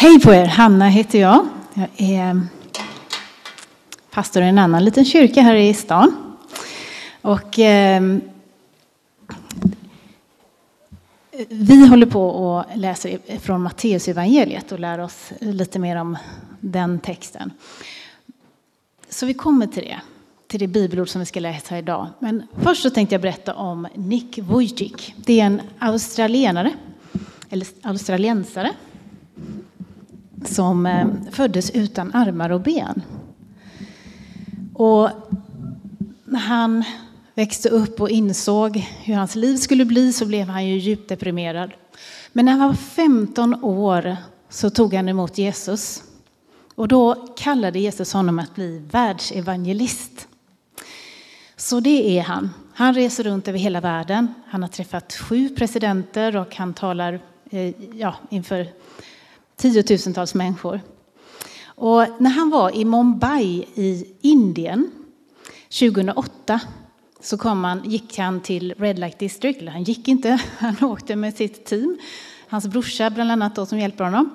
Hej på er! Hanna heter jag. Jag är pastor i en annan liten kyrka här i stan. Och, eh, vi håller på och läser från Matteus evangeliet och lär oss lite mer om den texten. Så vi kommer till det, till det bibelord som vi ska läsa idag. Men först så tänkte jag berätta om Nick Vujicic. Det är en australienare, eller australiensare som eh, föddes utan armar och ben. Och när han växte upp och insåg hur hans liv skulle bli så blev han ju djupt deprimerad. Men när han var 15 år så tog han emot Jesus. Och då kallade Jesus honom att bli världsevangelist. Så det är han. Han reser runt över hela världen. Han har träffat sju presidenter och han talar eh, ja, inför tiotusentals människor. Och när han var i Mumbai i Indien 2008 så kom han, gick han till Red Light District, eller han gick inte, han åkte med sitt team. Hans brorsa bland annat då, som hjälper honom.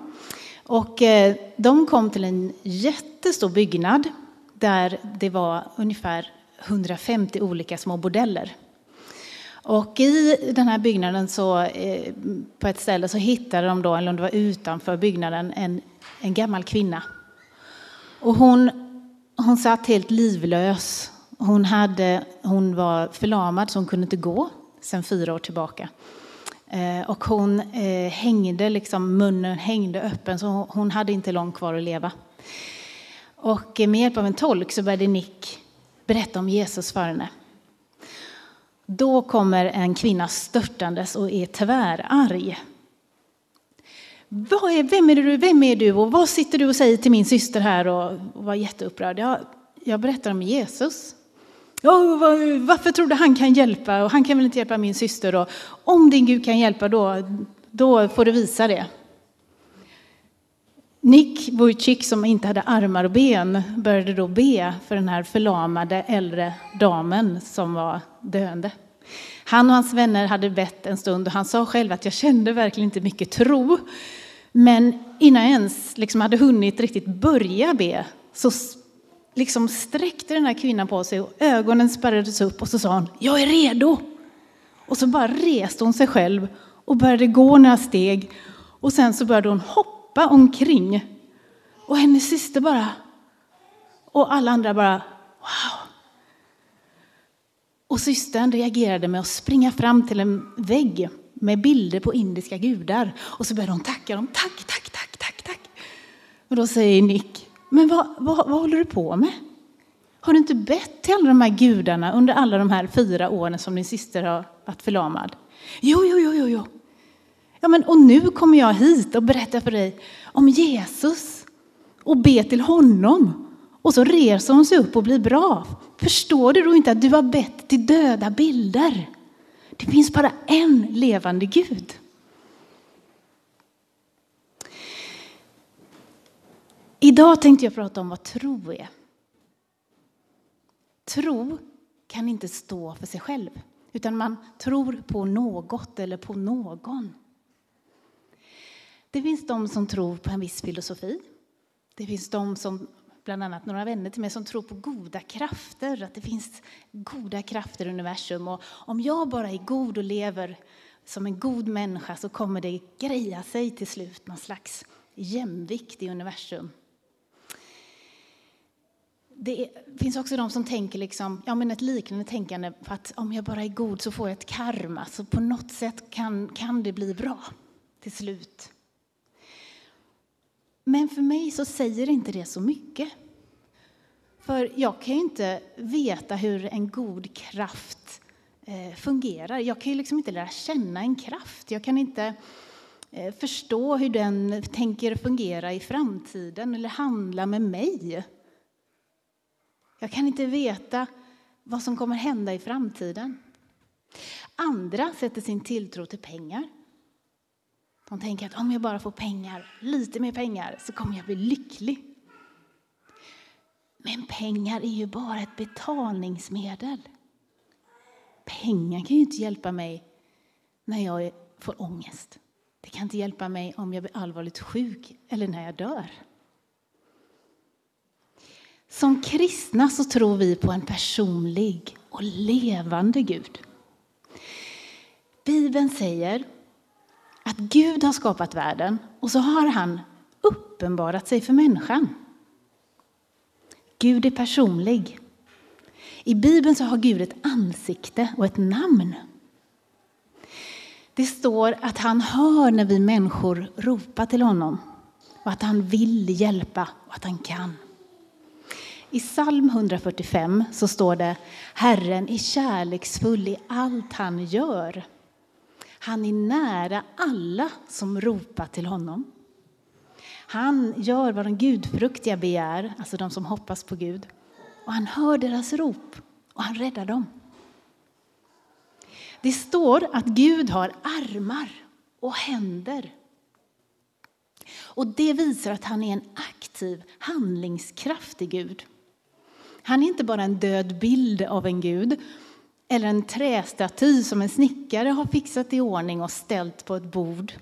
Och eh, de kom till en jättestor byggnad där det var ungefär 150 olika små bordeller. Och i den här byggnaden så, eh, på ett ställe så hittade de då, eller om det var utanför byggnaden, en, en gammal kvinna. Och hon, hon satt helt livlös. Hon, hade, hon var förlamad så hon kunde inte gå sedan fyra år tillbaka. Eh, och hon eh, hängde, liksom, munnen hängde öppen så hon hade inte långt kvar att leva. Och med hjälp av en tolk så började Nick berätta om Jesus för henne. Då kommer en kvinna störtandes och är tvärarg. Vad är, vem, är du, vem är du och vad sitter du och säger till min syster här? Och, och var jätteupprörd. Jag, jag berättar om Jesus. Oh, varför tror du han kan hjälpa? Och han kan väl inte hjälpa min syster? Och om din Gud kan hjälpa då, då får du visa det. Nick Vujicic, som inte hade armar och ben, började då be för den här förlamade äldre damen som var döende. Han och hans vänner hade bett en stund och han sa själv att jag kände verkligen inte mycket tro. Men innan jag ens liksom hade hunnit riktigt börja be så liksom sträckte den här kvinnan på sig och ögonen spärrades upp och så sa hon, jag är redo. Och så bara reste hon sig själv och började gå några steg och sen så började hon hoppa omkring. Och hennes syster bara, och alla andra bara, wow. Och systern reagerade med att springa fram till en vägg med bilder på indiska gudar. Och så började hon tacka dem. Tack, tack, tack, tack, tack. Och då säger Nick, men vad, vad, vad håller du på med? Har du inte bett till alla de här gudarna under alla de här fyra åren som din syster har varit förlamad? Jo, jo, jo, jo, jo. Ja, men och nu kommer jag hit och berättar för dig om Jesus och be till honom. Och så reser hon sig upp och blir bra. Förstår du då inte att du har bett till döda bilder? Det finns bara en levande Gud. Idag tänkte jag prata om vad tro är. Tro kan inte stå för sig själv, utan man tror på något eller på någon. Det finns de som tror på en viss filosofi. Det finns de som bland annat några vänner till mig som tror på goda krafter, att det finns goda krafter i universum. Och om jag bara är god och lever som en god människa så kommer det greja sig till slut, någon slags jämvikt i universum. Det finns också de som tänker liksom, ja, men ett liknande tänkande att om jag bara är god så får jag ett karma, så på något sätt kan, kan det bli bra till slut. Men för mig så säger inte det så mycket. För jag kan ju inte veta hur en god kraft eh, fungerar. Jag kan ju liksom inte lära känna en kraft. Jag kan inte eh, förstå hur den tänker fungera i framtiden eller handla med mig. Jag kan inte veta vad som kommer hända i framtiden. Andra sätter sin tilltro till pengar. De tänker att om jag bara får pengar, lite mer pengar, så kommer jag bli lycklig. Men pengar är ju bara ett betalningsmedel. Pengar kan ju inte hjälpa mig när jag får ångest. Det kan inte hjälpa mig om jag blir allvarligt sjuk eller när jag dör. Som kristna så tror vi på en personlig och levande Gud. Bibeln säger att Gud har skapat världen och så har han uppenbarat sig för människan. Gud är personlig. I Bibeln så har Gud ett ansikte och ett namn. Det står att han hör när vi människor ropar till honom och att han vill hjälpa och att han kan. I psalm 145 så står det Herren är kärleksfull i allt han gör. Han är nära alla som ropar till honom. Han gör vad de gudfruktiga begär, alltså de som hoppas på Gud. Och han hör deras rop och han räddar dem. Det står att Gud har armar och händer. Och det visar att han är en aktiv, handlingskraftig Gud. Han är inte bara en död bild av en gud eller en trästaty som en snickare har fixat i ordning och ställt på ett bord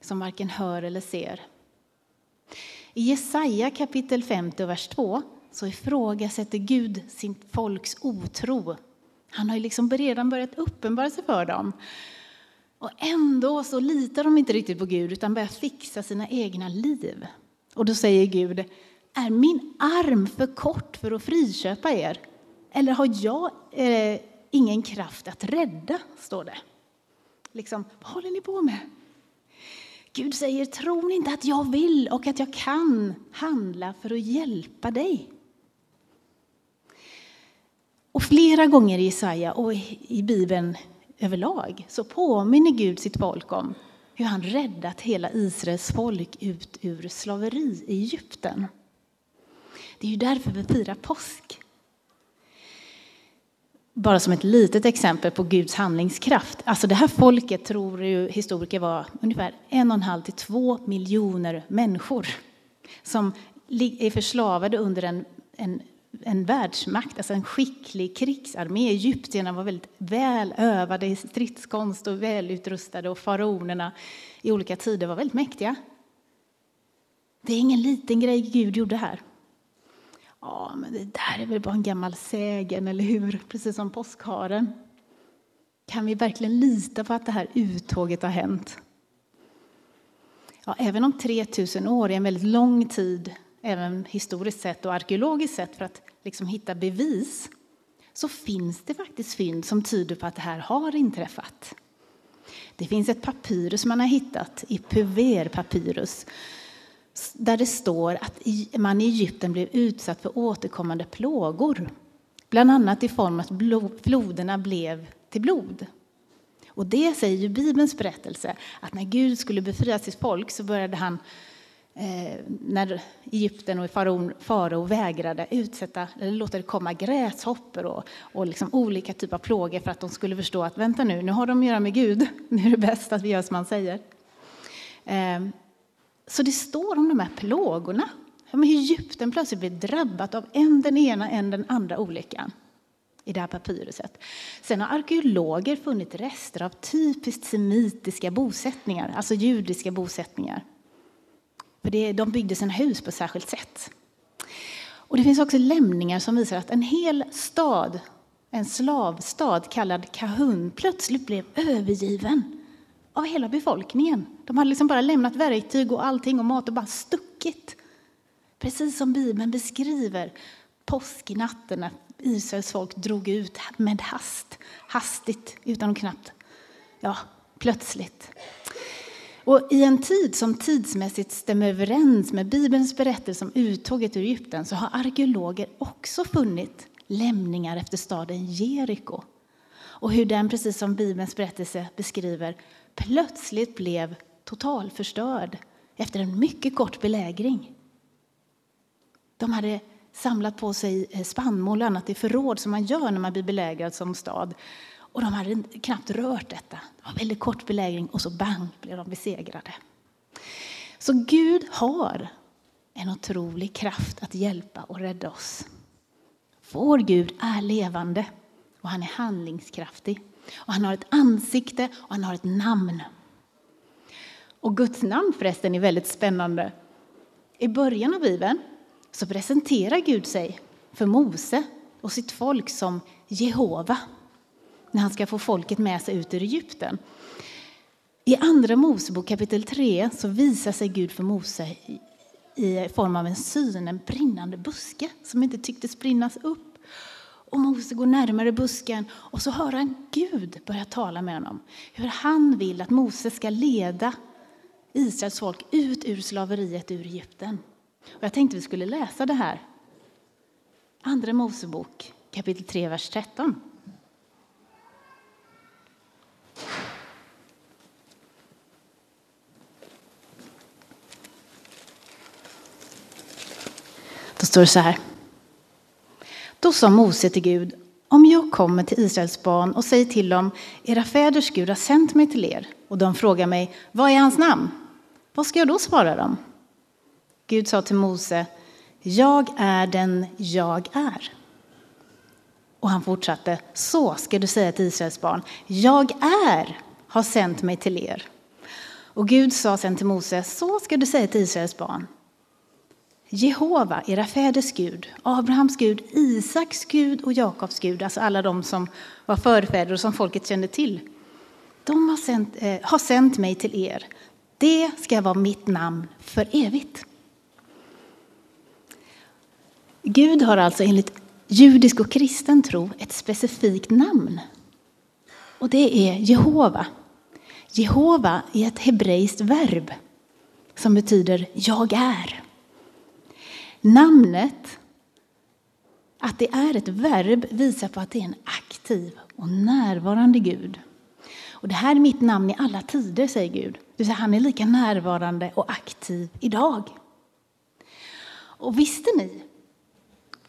som varken hör eller ser. I Jesaja kapitel 50, vers 2 så ifrågasätter Gud sin folks otro. Han har ju liksom redan börjat uppenbara sig för dem. Och ändå så litar de inte riktigt på Gud utan börjar fixa sina egna liv. Och då säger Gud, är min arm för kort för att friköpa er? Eller har jag eh, ingen kraft att rädda? står det. Liksom, vad håller ni på med? Gud säger, tror ni inte att jag vill och att jag kan handla för att hjälpa dig? Och flera gånger i Jesaja och i Bibeln överlag så påminner Gud sitt folk om hur han räddat hela Israels folk ut ur slaveri i Egypten. Det är ju därför vi firar påsk. Bara som ett litet exempel på Guds handlingskraft. Alltså det här folket tror ju historiker var ungefär en och en halv till två miljoner människor som är förslavade under en, en, en världsmakt, alltså en skicklig krigsarmé. Egyptierna var väldigt väl övade i stridskonst och välutrustade och faraonerna i olika tider var väldigt mäktiga. Det är ingen liten grej Gud gjorde här. Ja, men det där är väl bara en gammal sägen, eller hur? Precis som påskharen. Kan vi verkligen lita på att det här uttåget har hänt? Ja, även om 3000 år är en väldigt lång tid, även historiskt sett och arkeologiskt sett, för att liksom hitta bevis, så finns det faktiskt fynd som tyder på att det här har inträffat. Det finns ett papyrus man har hittat, i Puver papyrus, där det står att man i Egypten blev utsatt för återkommande plågor. Bland annat i form av att floderna blev till blod. Och det säger ju Bibelns berättelse, att när Gud skulle befria sitt folk så började han, eh, när Egypten och farao vägrade utsätta, eller låta det komma gräshoppor och, och liksom olika typer av plågor för att de skulle förstå att vänta nu, nu har de att göra med Gud, nu är det bäst att vi gör som han säger. Eh, så det står om de här plågorna. Hur Egypten plötsligt blir drabbat av en den ena, en den andra olyckan i det här papyruset. Sen har arkeologer funnit rester av typiskt semitiska bosättningar, alltså judiska bosättningar. För det, de byggde sina hus på ett särskilt sätt. Och det finns också lämningar som visar att en hel stad, en slavstad kallad Kahun, plötsligt blev övergiven av hela befolkningen. De hade liksom bara lämnat verktyg och allting och mat och bara stuckit. Precis som Bibeln beskriver påsknatten när Israels folk drog ut med hast, hastigt, utan att knappt, ja, plötsligt. Och I en tid som tidsmässigt stämmer överens med Bibelns berättelse om uttåget ur Egypten så har arkeologer också funnit lämningar efter staden Jeriko. Och hur den, precis som Bibelns berättelse beskriver, plötsligt blev totalförstörd efter en mycket kort belägring. De hade samlat på sig eh, spannmål och annat i förråd som man gör när man blir belägrad som stad. Och de hade knappt rört detta. Det var en väldigt kort belägring och så bang blev de besegrade. Så Gud har en otrolig kraft att hjälpa och rädda oss. Vår Gud är levande och han är handlingskraftig. Och han har ett ansikte och han har ett namn. Och Guds namn förresten är väldigt spännande. I början av Bibeln så presenterar Gud sig för Mose och sitt folk som Jehova när han ska få folket med sig ut ur Egypten. I Andra Mosebok kapitel 3 så visar sig Gud för Mose i form av en syn, en brinnande buske som inte tycktes brinnas upp. Och Mose går närmare busken och så hör han Gud börja tala med honom. Hur han vill att Mose ska leda Israels folk ut ur slaveriet ur Egypten. Och jag tänkte vi skulle läsa det här. Andra Mosebok kapitel 3, vers 13. Då står det så här. Då sa Mose till Gud, om jag kommer till Israels barn och säger till dem, era fäders Gud har sänt mig till er, och de frågar mig, vad är hans namn? Vad ska jag då svara dem? Gud sa till Mose, jag är den jag är. Och han fortsatte, så ska du säga till Israels barn, jag är har sänt mig till er. Och Gud sa sen till Mose, så ska du säga till Israels barn, Jehova, era fäders Gud, Abrahams Gud, Isaks Gud och Jakobs Gud, alltså alla de som var förfäder och som folket kände till. De har sänt, eh, har sänt mig till er. Det ska vara mitt namn för evigt. Gud har alltså enligt judisk och kristen tro ett specifikt namn. Och det är Jehova. Jehova är ett hebreiskt verb som betyder jag är. Namnet, att det är ett verb, visar på att det är en aktiv och närvarande Gud. Och det här är mitt namn i alla tider, säger Gud. Det säga, han är lika närvarande och aktiv idag. Och visste ni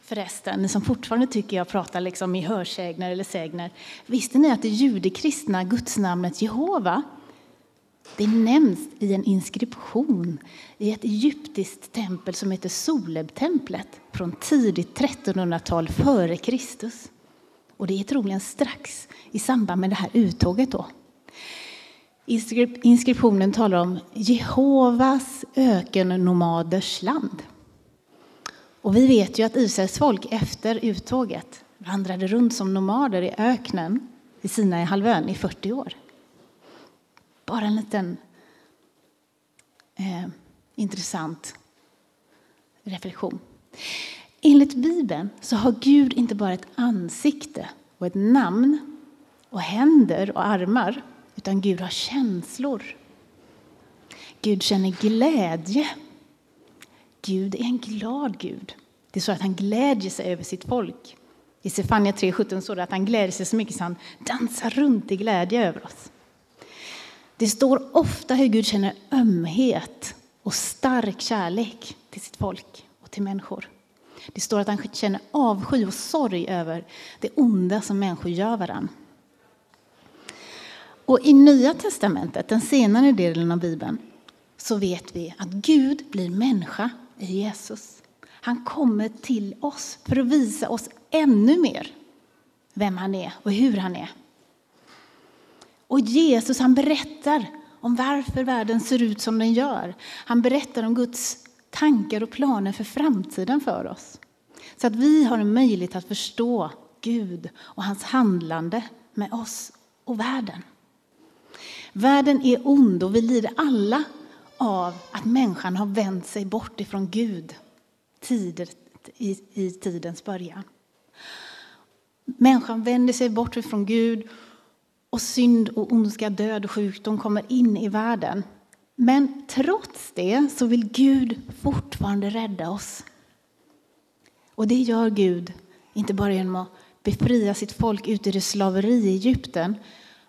förresten, ni som fortfarande tycker jag pratar liksom i hörsägner eller sägner, visste ni att det judekristna gudsnamnet Jehova det nämns i en inskription i ett egyptiskt tempel som heter Solebtemplet från tidigt 1300-tal före Kristus. Och det är troligen strax i samband med det här uttåget. Då. Inskriptionen talar om Jehovas ökennomaders land. Och vi vet ju att Israels folk efter uttåget vandrade runt som nomader i öknen i Sinai-halvön i 40 år. Bara en liten eh, intressant reflektion. Enligt Bibeln så har Gud inte bara ett ansikte och ett namn och händer och armar, utan Gud har känslor. Gud känner glädje. Gud är en glad Gud. Det är så att han glädjer sig över sitt folk. I Sefania 3.17 står det att han glädjer sig så mycket så han dansar runt i glädje över oss. Det står ofta hur Gud känner ömhet och stark kärlek till sitt folk och till människor. Det står att han känner avsky och sorg över det onda som människor gör varann. Och i Nya testamentet, den senare delen av Bibeln, så vet vi att Gud blir människa i Jesus. Han kommer till oss för att visa oss ännu mer vem han är och hur han är. Och Jesus han berättar om varför världen ser ut som den gör. Han berättar om Guds tankar och planer för framtiden för oss. Så att vi har en möjlighet att förstå Gud och hans handlande med oss och världen. Världen är ond och vi lider alla av att människan har vänt sig bort ifrån Gud tidigt, i, i tidens början. Människan vänder sig bort ifrån Gud och synd och ondska, död och sjukdom kommer in i världen. Men trots det så vill Gud fortfarande rädda oss. Och det gör Gud, inte bara genom att befria sitt folk ut ur slaveri i Egypten,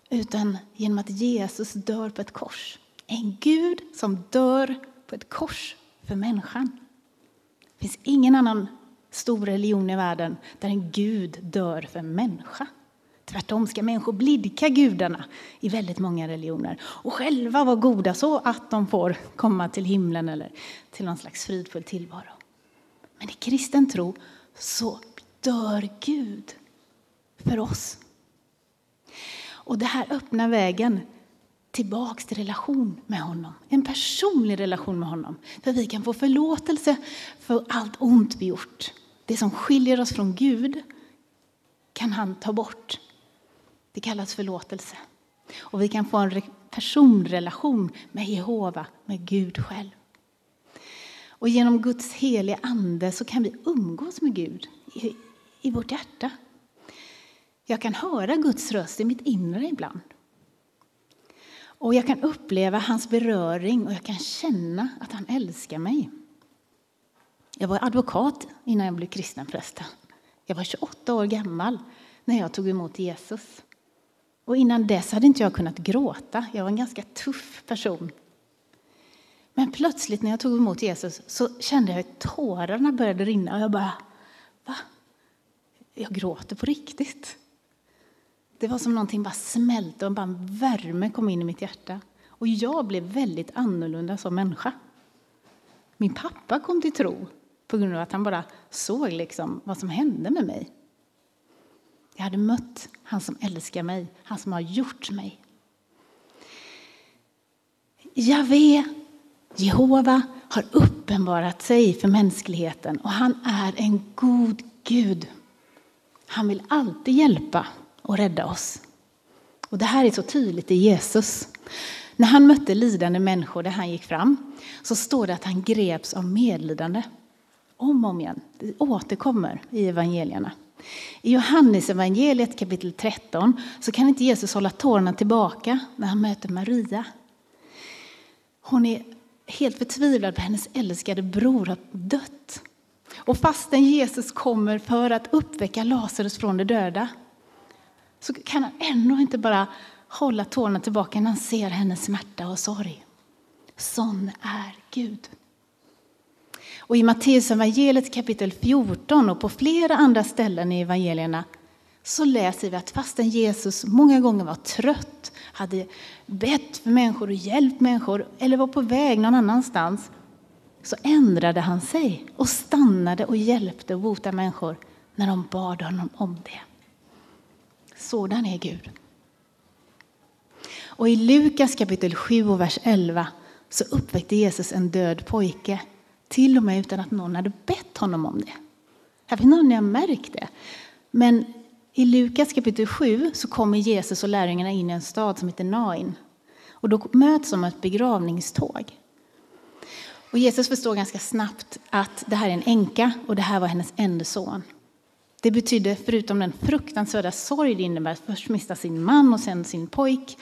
utan genom att Jesus dör på ett kors. En Gud som dör på ett kors för människan. Det finns ingen annan stor religion i världen där en Gud dör för människa. Tvärtom ska människor blidka gudarna i väldigt många religioner och själva vara goda så att de får komma till himlen eller till någon slags fridfull tillvaro. Men i kristen tro så dör Gud för oss. Och det här öppnar vägen tillbaks till relation med honom. En personlig relation med honom. För vi kan få förlåtelse för allt ont vi gjort. Det som skiljer oss från Gud kan han ta bort. Det kallas förlåtelse. Och vi kan få en personrelation med Jehova, med Gud själv. Och genom Guds heliga ande så kan vi umgås med Gud i, i vårt hjärta. Jag kan höra Guds röst i mitt inre ibland. Och jag kan uppleva hans beröring och jag kan känna att han älskar mig. Jag var advokat innan jag blev kristen präst. Jag var 28 år gammal när jag tog emot Jesus. Och innan dess hade inte jag kunnat gråta. Jag var en ganska tuff person. Men plötsligt när jag tog emot Jesus så kände jag att tårarna började rinna och jag bara, va? Jag gråter på riktigt. Det var som någonting bara smälte och bara en värme kom in i mitt hjärta. Och jag blev väldigt annorlunda som människa. Min pappa kom till tro på grund av att han bara såg liksom vad som hände med mig. Jag hade mött han som älskar mig, han som har gjort mig. Javé, Jehova, har uppenbarat sig för mänskligheten och han är en god Gud. Han vill alltid hjälpa och rädda oss. Och Det här är så tydligt i Jesus. När han mötte lidande människor där han gick fram så står det att han greps av medlidande. Om och om igen. Det återkommer i evangelierna. I Johannes evangeliet kapitel 13 så kan inte Jesus hålla tårarna tillbaka när han möter Maria. Hon är helt förtvivlad för hennes älskade bror har dött. Och fastän Jesus kommer för att uppväcka Lazarus från de döda så kan han ändå inte bara hålla tårarna tillbaka när han ser hennes smärta och sorg. Sån är Gud. Och I Matteusevangeliet kapitel 14 och på flera andra ställen i evangelierna så läser vi att fastän Jesus många gånger var trött, hade bett för människor och hjälpt människor eller var på väg någon annanstans så ändrade han sig och stannade och hjälpte och botade människor när de bad honom om det. Sådan är Gud. Och I Lukas kapitel 7 och vers 11 så uppväckte Jesus en död pojke till och med utan att någon hade bett honom om det. Jag vet inte om ni har märkt det. Men i Lukas kapitel 7 så kommer Jesus och lärjungarna in i en stad som heter Nain. Och då möts de av ett begravningståg. Och Jesus förstår ganska snabbt att det här är en änka och det här var hennes enda son. Det betydde, förutom den fruktansvärda sorg det innebär att först mista sin man och sen sin pojk,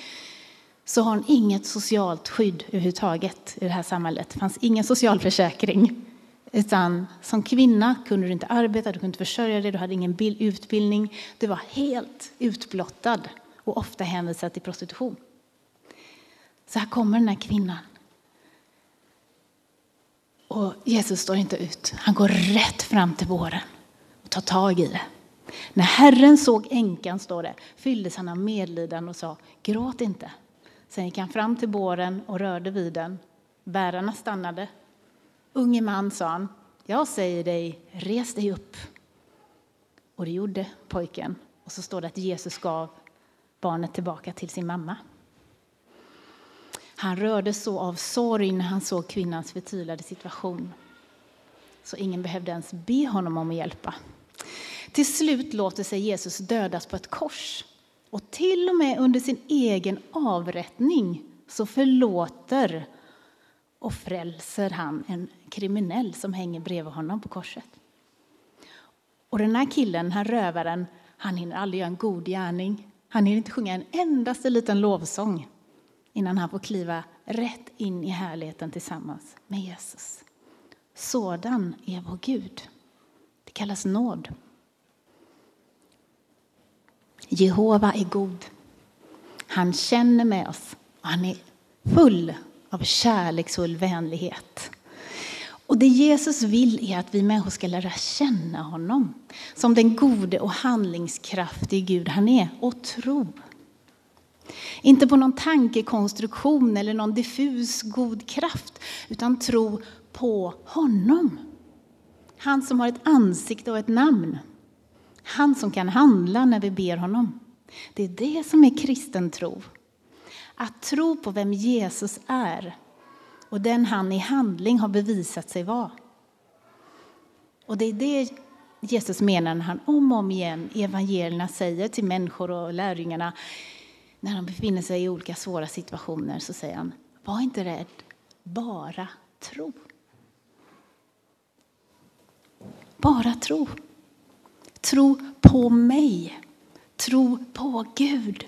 så har hon inget socialt skydd överhuvudtaget i det här samhället. Det fanns ingen socialförsäkring. Utan som kvinna kunde du inte arbeta, du kunde inte försörja dig, du hade ingen utbildning. Du var helt utblottad och ofta hänvisad till prostitution. Så här kommer den här kvinnan. Och Jesus står inte ut. Han går rätt fram till våren och tar tag i det. När Herren såg änkan, står det, fylldes han av medlidande och sa, gråt inte. Sen gick han fram till båren och rörde vid den. Bärarna stannade. Unge man, sa han, jag säger dig, res dig upp. Och det gjorde pojken. Och så står det att Jesus gav barnet tillbaka till sin mamma. Han rörde så av sorg när han såg kvinnans förtvivlade situation. Så ingen behövde ens be honom om att hjälpa. Till slut låter sig Jesus dödas på ett kors. Och till och med under sin egen avrättning så förlåter och frälser han en kriminell som hänger bredvid honom på korset. Och den här killen, den här rövaren, han hinner aldrig göra en god gärning. Han hinner inte sjunga en endaste liten lovsång innan han får kliva rätt in i härligheten tillsammans med Jesus. Sådan är vår Gud. Det kallas nåd. Jehova är god. Han känner med oss och han är full av kärleksfull vänlighet. Och det Jesus vill är att vi människor ska lära känna honom som den gode och handlingskraftige Gud han är och tro. Inte på någon tankekonstruktion eller någon diffus god kraft utan tro på honom. Han som har ett ansikte och ett namn. Han som kan handla när vi ber honom. Det är det som är kristen tro. Att tro på vem Jesus är och den han i handling har bevisat sig vara. Och det är det Jesus menar när han om och om igen i evangelierna säger till människor och lärjungarna när de befinner sig i olika svåra situationer så säger han, var inte rädd, bara tro. Bara tro. Tro på mig. Tro på Gud.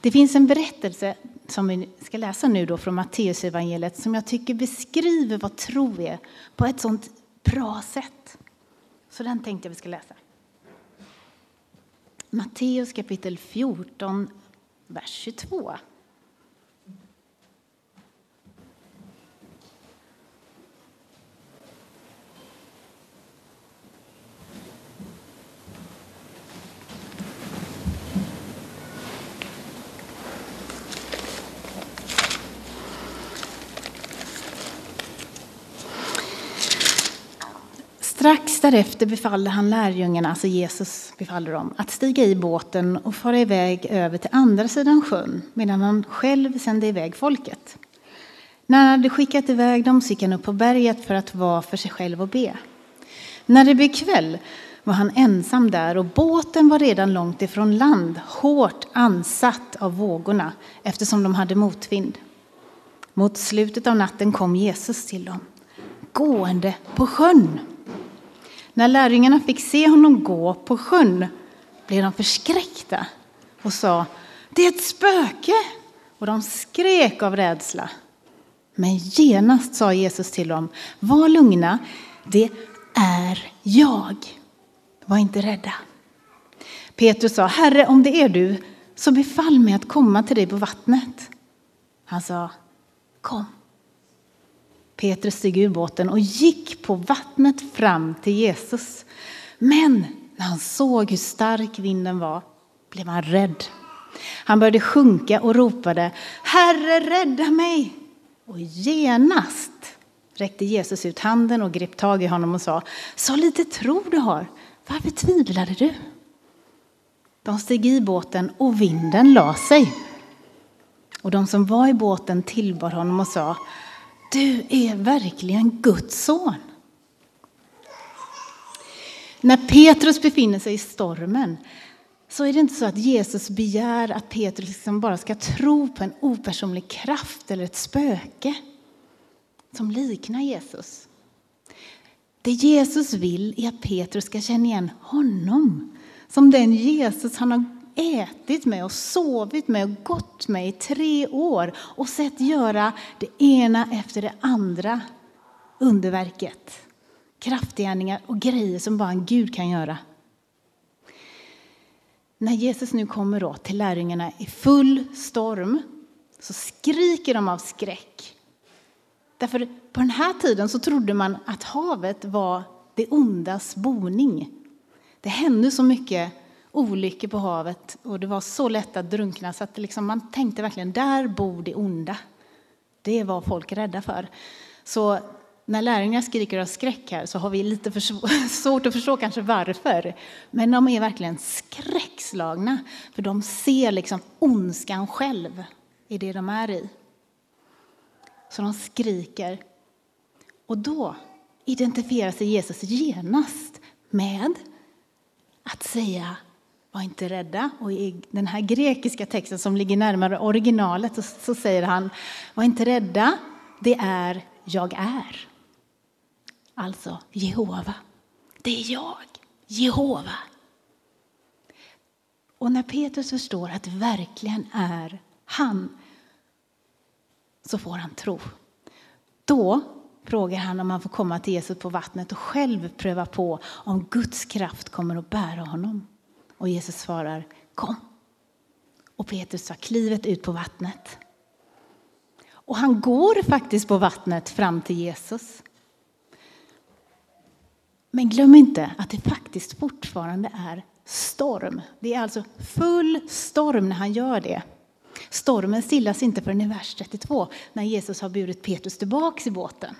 Det finns en berättelse som vi ska läsa nu då från Matteusevangeliet som jag tycker beskriver vad tro är på ett sånt bra sätt. Så den tänkte jag vi ska läsa. Matteus kapitel 14, vers 22. Strax därefter befallde han lärjungarna, alltså Jesus befaller dem, att stiga i båten och fara iväg över till andra sidan sjön medan han själv sände iväg folket. När han hade skickat iväg dem gick han upp på berget för att vara för sig själv och be. När det blev kväll var han ensam där och båten var redan långt ifrån land, hårt ansatt av vågorna eftersom de hade motvind. Mot slutet av natten kom Jesus till dem, gående på sjön. När lärjungarna fick se honom gå på sjön blev de förskräckta och sa det är ett spöke och de skrek av rädsla. Men genast sa Jesus till dem, var lugna, det är jag. Var inte rädda. Petrus sa, Herre om det är du, så befall mig att komma till dig på vattnet. Han sa, kom. Petrus steg ur båten och gick på vattnet fram till Jesus. Men när han såg hur stark vinden var blev han rädd. Han började sjunka och ropade Herre, rädda mig! Och genast räckte Jesus ut handen och grep tag i honom och sa Så lite tro du har, varför tvivlade du? De steg i båten och vinden la sig. Och de som var i båten tillbad honom och sa du är verkligen Guds son. När Petrus befinner sig i stormen så är det inte så att Jesus begär att Petrus liksom bara ska tro på en opersonlig kraft eller ett spöke som liknar Jesus. Det Jesus vill är att Petrus ska känna igen honom som den Jesus han har ätit med och sovit med och gått med i tre år och sett göra det ena efter det andra underverket. Kraftgärningar och grejer som bara en Gud kan göra. När Jesus nu kommer då till lärjungarna i full storm så skriker de av skräck. Därför på den här tiden så trodde man att havet var det ondas boning. Det hände så mycket olyckor på havet och det var så lätt att drunkna så att liksom man tänkte verkligen där bor det onda. Det var folk rädda för. Så när lärjungarna skriker av skräck här så har vi lite för svårt att förstå kanske varför. Men de är verkligen skräckslagna för de ser liksom ondskan själv i det de är i. Så de skriker. Och då identifierar sig Jesus genast med att säga var inte rädda. Och i den här grekiska texten som ligger närmare originalet så, så säger han, var inte rädda, det är jag är. Alltså Jehova. Det är jag, Jehova. Och när Petrus förstår att det verkligen är han så får han tro. Då frågar han om han får komma till Jesus på vattnet och själv pröva på om Guds kraft kommer att bära honom. Och Jesus svarar kom. Och Petrus tar klivet ut på vattnet. Och han går faktiskt på vattnet fram till Jesus. Men glöm inte att det faktiskt fortfarande är storm. Det är alltså full storm när han gör det. Stormen stillas inte förrän i vers 32 när Jesus har burit Petrus tillbaka i båten.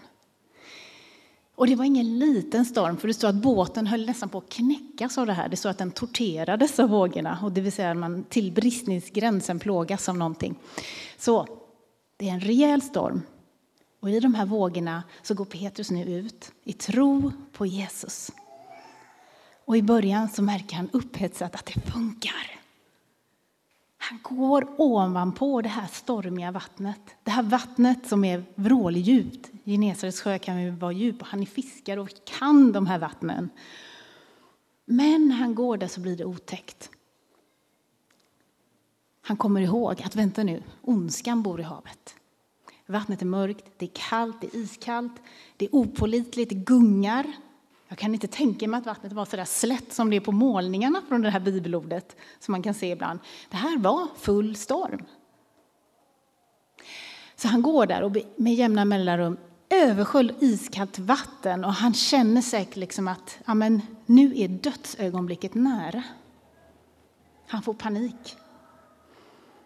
Och det var ingen liten storm, för det stod att båten höll nästan på att knäckas av det här. Det stod att den torterades av vågorna, och det vill säga att man till bristningsgränsen plågas av någonting. Så det är en rejäl storm. Och i de här vågorna så går Petrus nu ut i tro på Jesus. Och i början så märker han upphetsat att det funkar. Han går ovanpå det här stormiga vattnet. Det här vattnet som är vråldjupt. Genesarets sjö kan ju vara djup och han är fiskare och kan de här vattnen. Men när han går där så blir det otäckt. Han kommer ihåg att vänta nu, ondskan bor i havet. Vattnet är mörkt, det är kallt, det är iskallt, det är opolitligt, det gungar. Jag kan inte tänka mig att vattnet var så där slätt som det är på målningarna från det här bibelordet som man kan se ibland. Det här var full storm. Så han går där och med jämna mellanrum översköljd iskallt vatten och han känner säkert liksom att amen, nu är dödsögonblicket nära. Han får panik.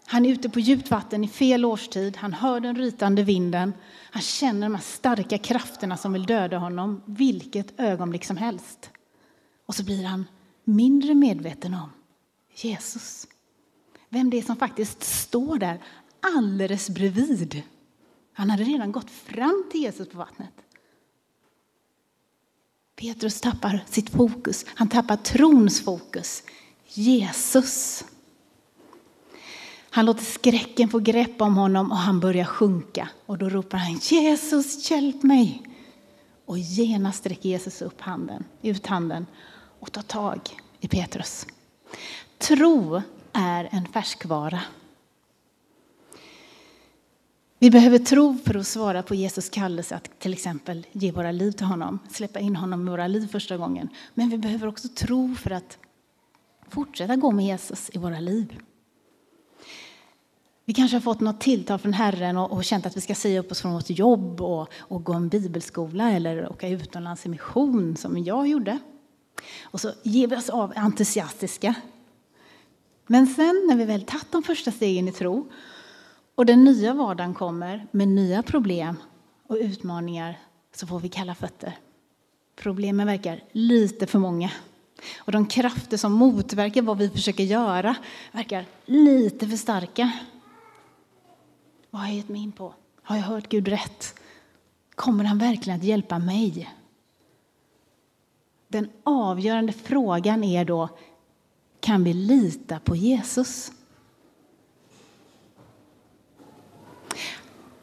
Han är ute på djupt vatten i fel årstid, han hör den rytande vinden, han känner de här starka krafterna som vill döda honom vilket ögonblick som helst. Och så blir han mindre medveten om Jesus. Vem det är som faktiskt står där alldeles bredvid. Han hade redan gått fram till Jesus på vattnet. Petrus tappar sitt fokus, han tappar trons fokus. Jesus. Han låter skräcken få grepp om honom och han börjar sjunka. Och då ropar han Jesus, hjälp mig! Och genast sträcker Jesus upp handen, ut handen och tar tag i Petrus. Tro är en färskvara. Vi behöver tro för att svara på Jesus kallelse att till exempel ge våra liv till honom, släppa in honom i våra liv första gången. Men vi behöver också tro för att fortsätta gå med Jesus i våra liv. Vi kanske har fått något tilltal från Herren och, och känt att vi ska säga upp oss från vårt jobb och, och gå en bibelskola eller åka utomlands i mission som jag gjorde. Och så ger vi oss av entusiastiska. Men sen när vi väl tagit de första stegen i tro och den nya vardagen kommer med nya problem och utmaningar så får vi kalla fötter. Problemen verkar lite för många. Och de krafter som motverkar vad vi försöker göra verkar lite för starka. Vad har jag gett mig in på? Har jag hört Gud rätt? Kommer han verkligen att hjälpa mig? Den avgörande frågan är då, kan vi lita på Jesus?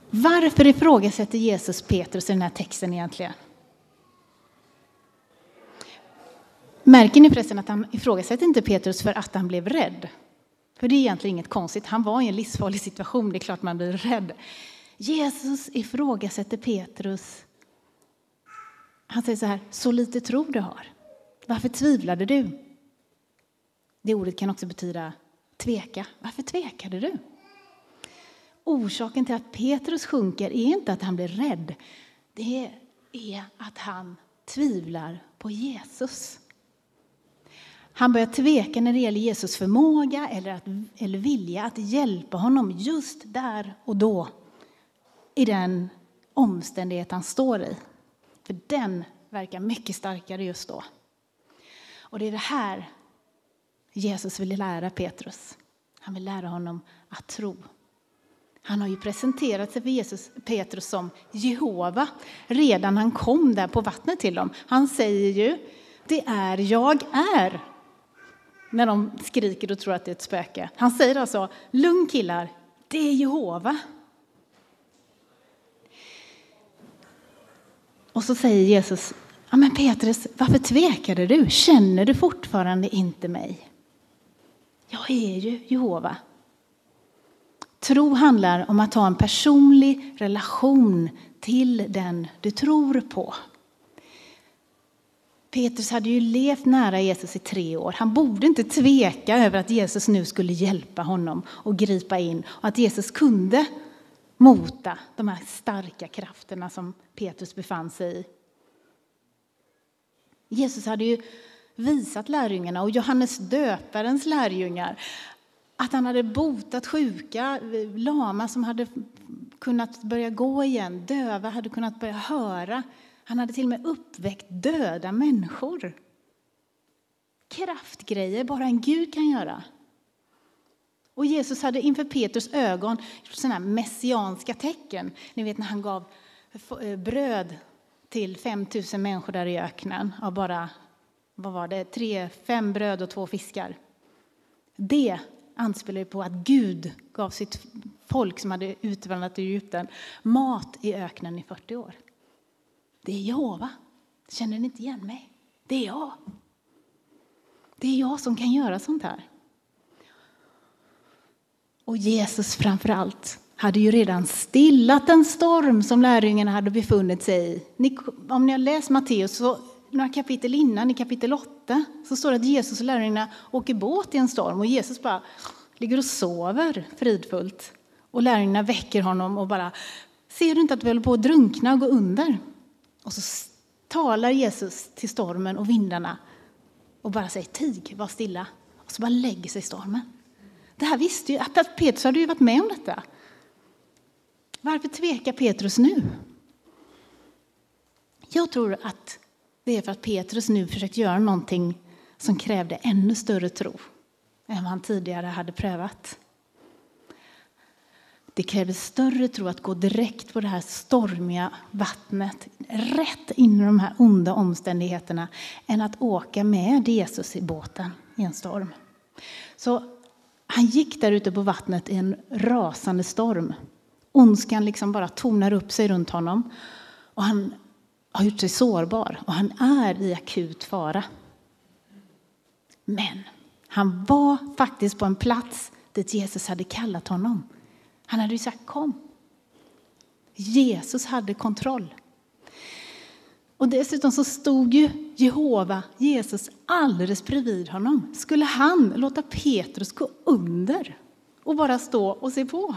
Varför ifrågasätter Jesus Petrus i den här texten egentligen? Märker ni förresten att han ifrågasätter inte Petrus för att han blev rädd? För det är egentligen inget konstigt. Han var i en livsfarlig situation. Det är klart man blir rädd. Jesus ifrågasätter Petrus. Han säger så här, så lite tro du har. Varför tvivlade du? Det ordet kan också betyda tveka. Varför tvekade du? Orsaken till att Petrus sjunker är inte att han blir rädd. Det är att han tvivlar på Jesus. Han börjar tveka när det gäller Jesus förmåga eller, att, eller vilja att hjälpa honom just där och då i den omständighet han står i. För den verkar mycket starkare just då. Och det är det här Jesus vill lära Petrus. Han vill lära honom att tro. Han har ju presenterat sig för Jesus, Petrus som Jehova redan när han kom där på vattnet till dem. Han säger ju, det är jag är när de skriker och tror att det är ett spöke. Han säger alltså, lugn killar, det är Jehova. Och så säger Jesus, ja men Petrus, varför tvekade du? Känner du fortfarande inte mig? Jag är ju Jehova. Tro handlar om att ha en personlig relation till den du tror på. Petrus hade ju levt nära Jesus i tre år. Han borde inte tveka över att Jesus nu skulle hjälpa honom och gripa in och att Jesus kunde mota de här starka krafterna som Petrus befann sig i. Jesus hade ju visat lärjungarna och Johannes döparens lärjungar att han hade botat sjuka, lama som hade kunnat börja gå igen, döva hade kunnat börja höra. Han hade till och med uppväckt döda människor. Kraftgrejer bara en Gud kan göra. Och Jesus hade inför Petrus ögon gjort sådana messianska tecken. Ni vet när han gav eh, bröd till 5 000 människor där i öknen av bara vad var det, tre, fem bröd och två fiskar. Det anspelar på att Gud gav sitt folk som hade utvandrat i Egypten mat i öknen i 40 år. Det är Jehova. Känner ni inte igen mig? Det är jag. Det är jag som kan göra sånt här. Och Jesus framför allt hade ju redan stillat en storm som lärjungarna hade befunnit sig i. Ni, om ni har läst Matteus, så några kapitel innan, i kapitel 8, så står det att Jesus och lärjungarna åker båt i en storm och Jesus bara ligger och sover fridfullt. Och lärjungarna väcker honom och bara, ser du inte att vi håller på att drunkna och gå under? Och så talar Jesus till stormen och vindarna och bara säger tig, var stilla. Och så bara lägger sig stormen. Det här visste ju, Petrus hade ju varit med om detta. Varför tvekar Petrus nu? Jag tror att det är för att Petrus nu försökt göra någonting som krävde ännu större tro än vad han tidigare hade prövat. Det kräver större tro att gå direkt på det här stormiga vattnet, rätt in i de här onda omständigheterna, än att åka med Jesus i båten i en storm. Så han gick där ute på vattnet i en rasande storm. Ondskan liksom bara tonar upp sig runt honom. Och han har gjort sig sårbar och han är i akut fara. Men han var faktiskt på en plats dit Jesus hade kallat honom. Han hade ju sagt kom. Jesus hade kontroll. Och dessutom så stod ju Jehova, Jesus, alldeles bredvid honom. Skulle han låta Petrus gå under och bara stå och se på?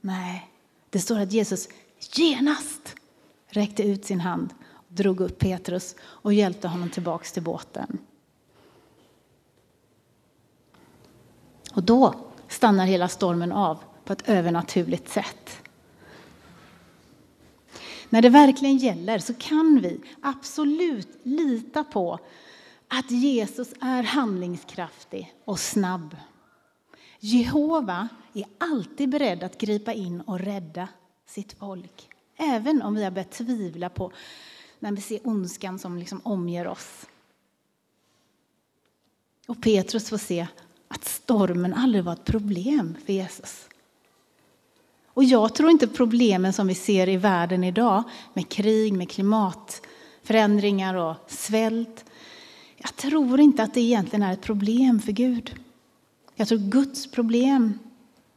Nej, det står att Jesus genast räckte ut sin hand, drog upp Petrus och hjälpte honom tillbaks till båten. Och då stannar hela stormen av på ett övernaturligt sätt. När det verkligen gäller så kan vi absolut lita på att Jesus är handlingskraftig och snabb. Jehova är alltid beredd att gripa in och rädda sitt folk. Även om vi har börjat tvivla på när vi ser ondskan som liksom omger oss. Och Petrus får se att stormen aldrig var ett problem för Jesus. Och jag tror inte problemen som vi ser i världen idag med krig, med klimatförändringar och svält. Jag tror inte att det egentligen är ett problem för Gud. Jag tror Guds problem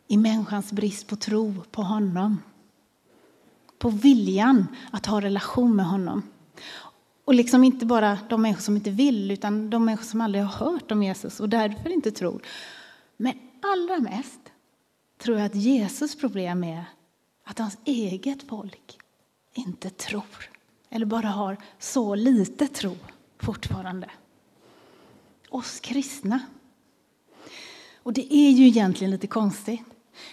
är människans brist på tro på honom. På viljan att ha relation med honom. Och liksom inte bara de människor som inte vill, utan de människor som aldrig har hört om Jesus och därför inte tror. Men allra mest tror jag att Jesus problem är att hans eget folk inte tror. Eller bara har så lite tro fortfarande. Oss kristna. Och det är ju egentligen lite konstigt.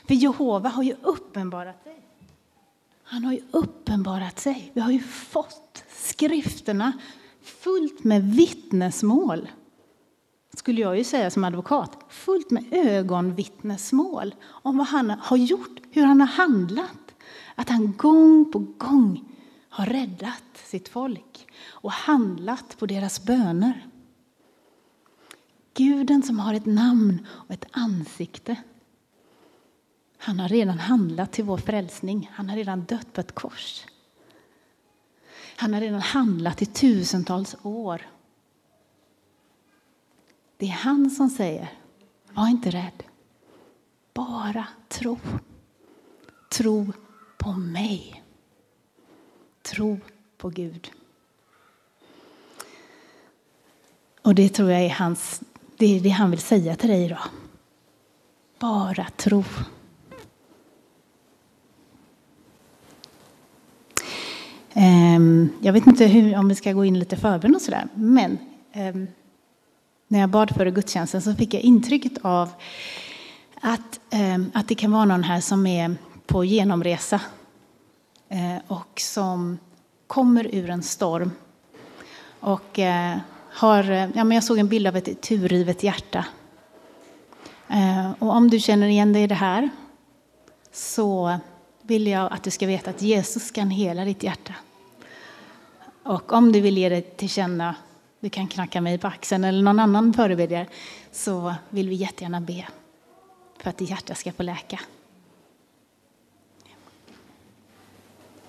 För Jehova har ju uppenbarat sig. Han har ju uppenbarat sig. Vi har ju fått skrifterna fullt med vittnesmål skulle jag ju säga som advokat, fullt med ögonvittnesmål om vad han har gjort, hur han har handlat. Att han gång på gång har räddat sitt folk och handlat på deras böner. Guden som har ett namn och ett ansikte. Han har redan handlat till vår frälsning. Han har redan dött på ett kors. Han har redan handlat i tusentals år det är han som säger, var inte rädd. Bara tro. Tro på mig. Tro på Gud. Och det tror jag är, hans, det, är det han vill säga till dig idag. Bara tro. Ehm, jag vet inte hur, om vi ska gå in lite förbön och sådär, men ehm, när jag bad före gudstjänsten så fick jag intrycket av att, ehm, att det kan vara någon här som är på genomresa eh, och som kommer ur en storm. Och eh, har, ja, men jag såg en bild av ett turrivet hjärta. Eh, och om du känner igen dig i det här så vill jag att du ska veta att Jesus kan hela ditt hjärta. Och om du vill ge dig till känna, du kan knacka mig på axeln eller någon annan förebedjare, så vill vi jättegärna be för att ditt hjärta ska få läka.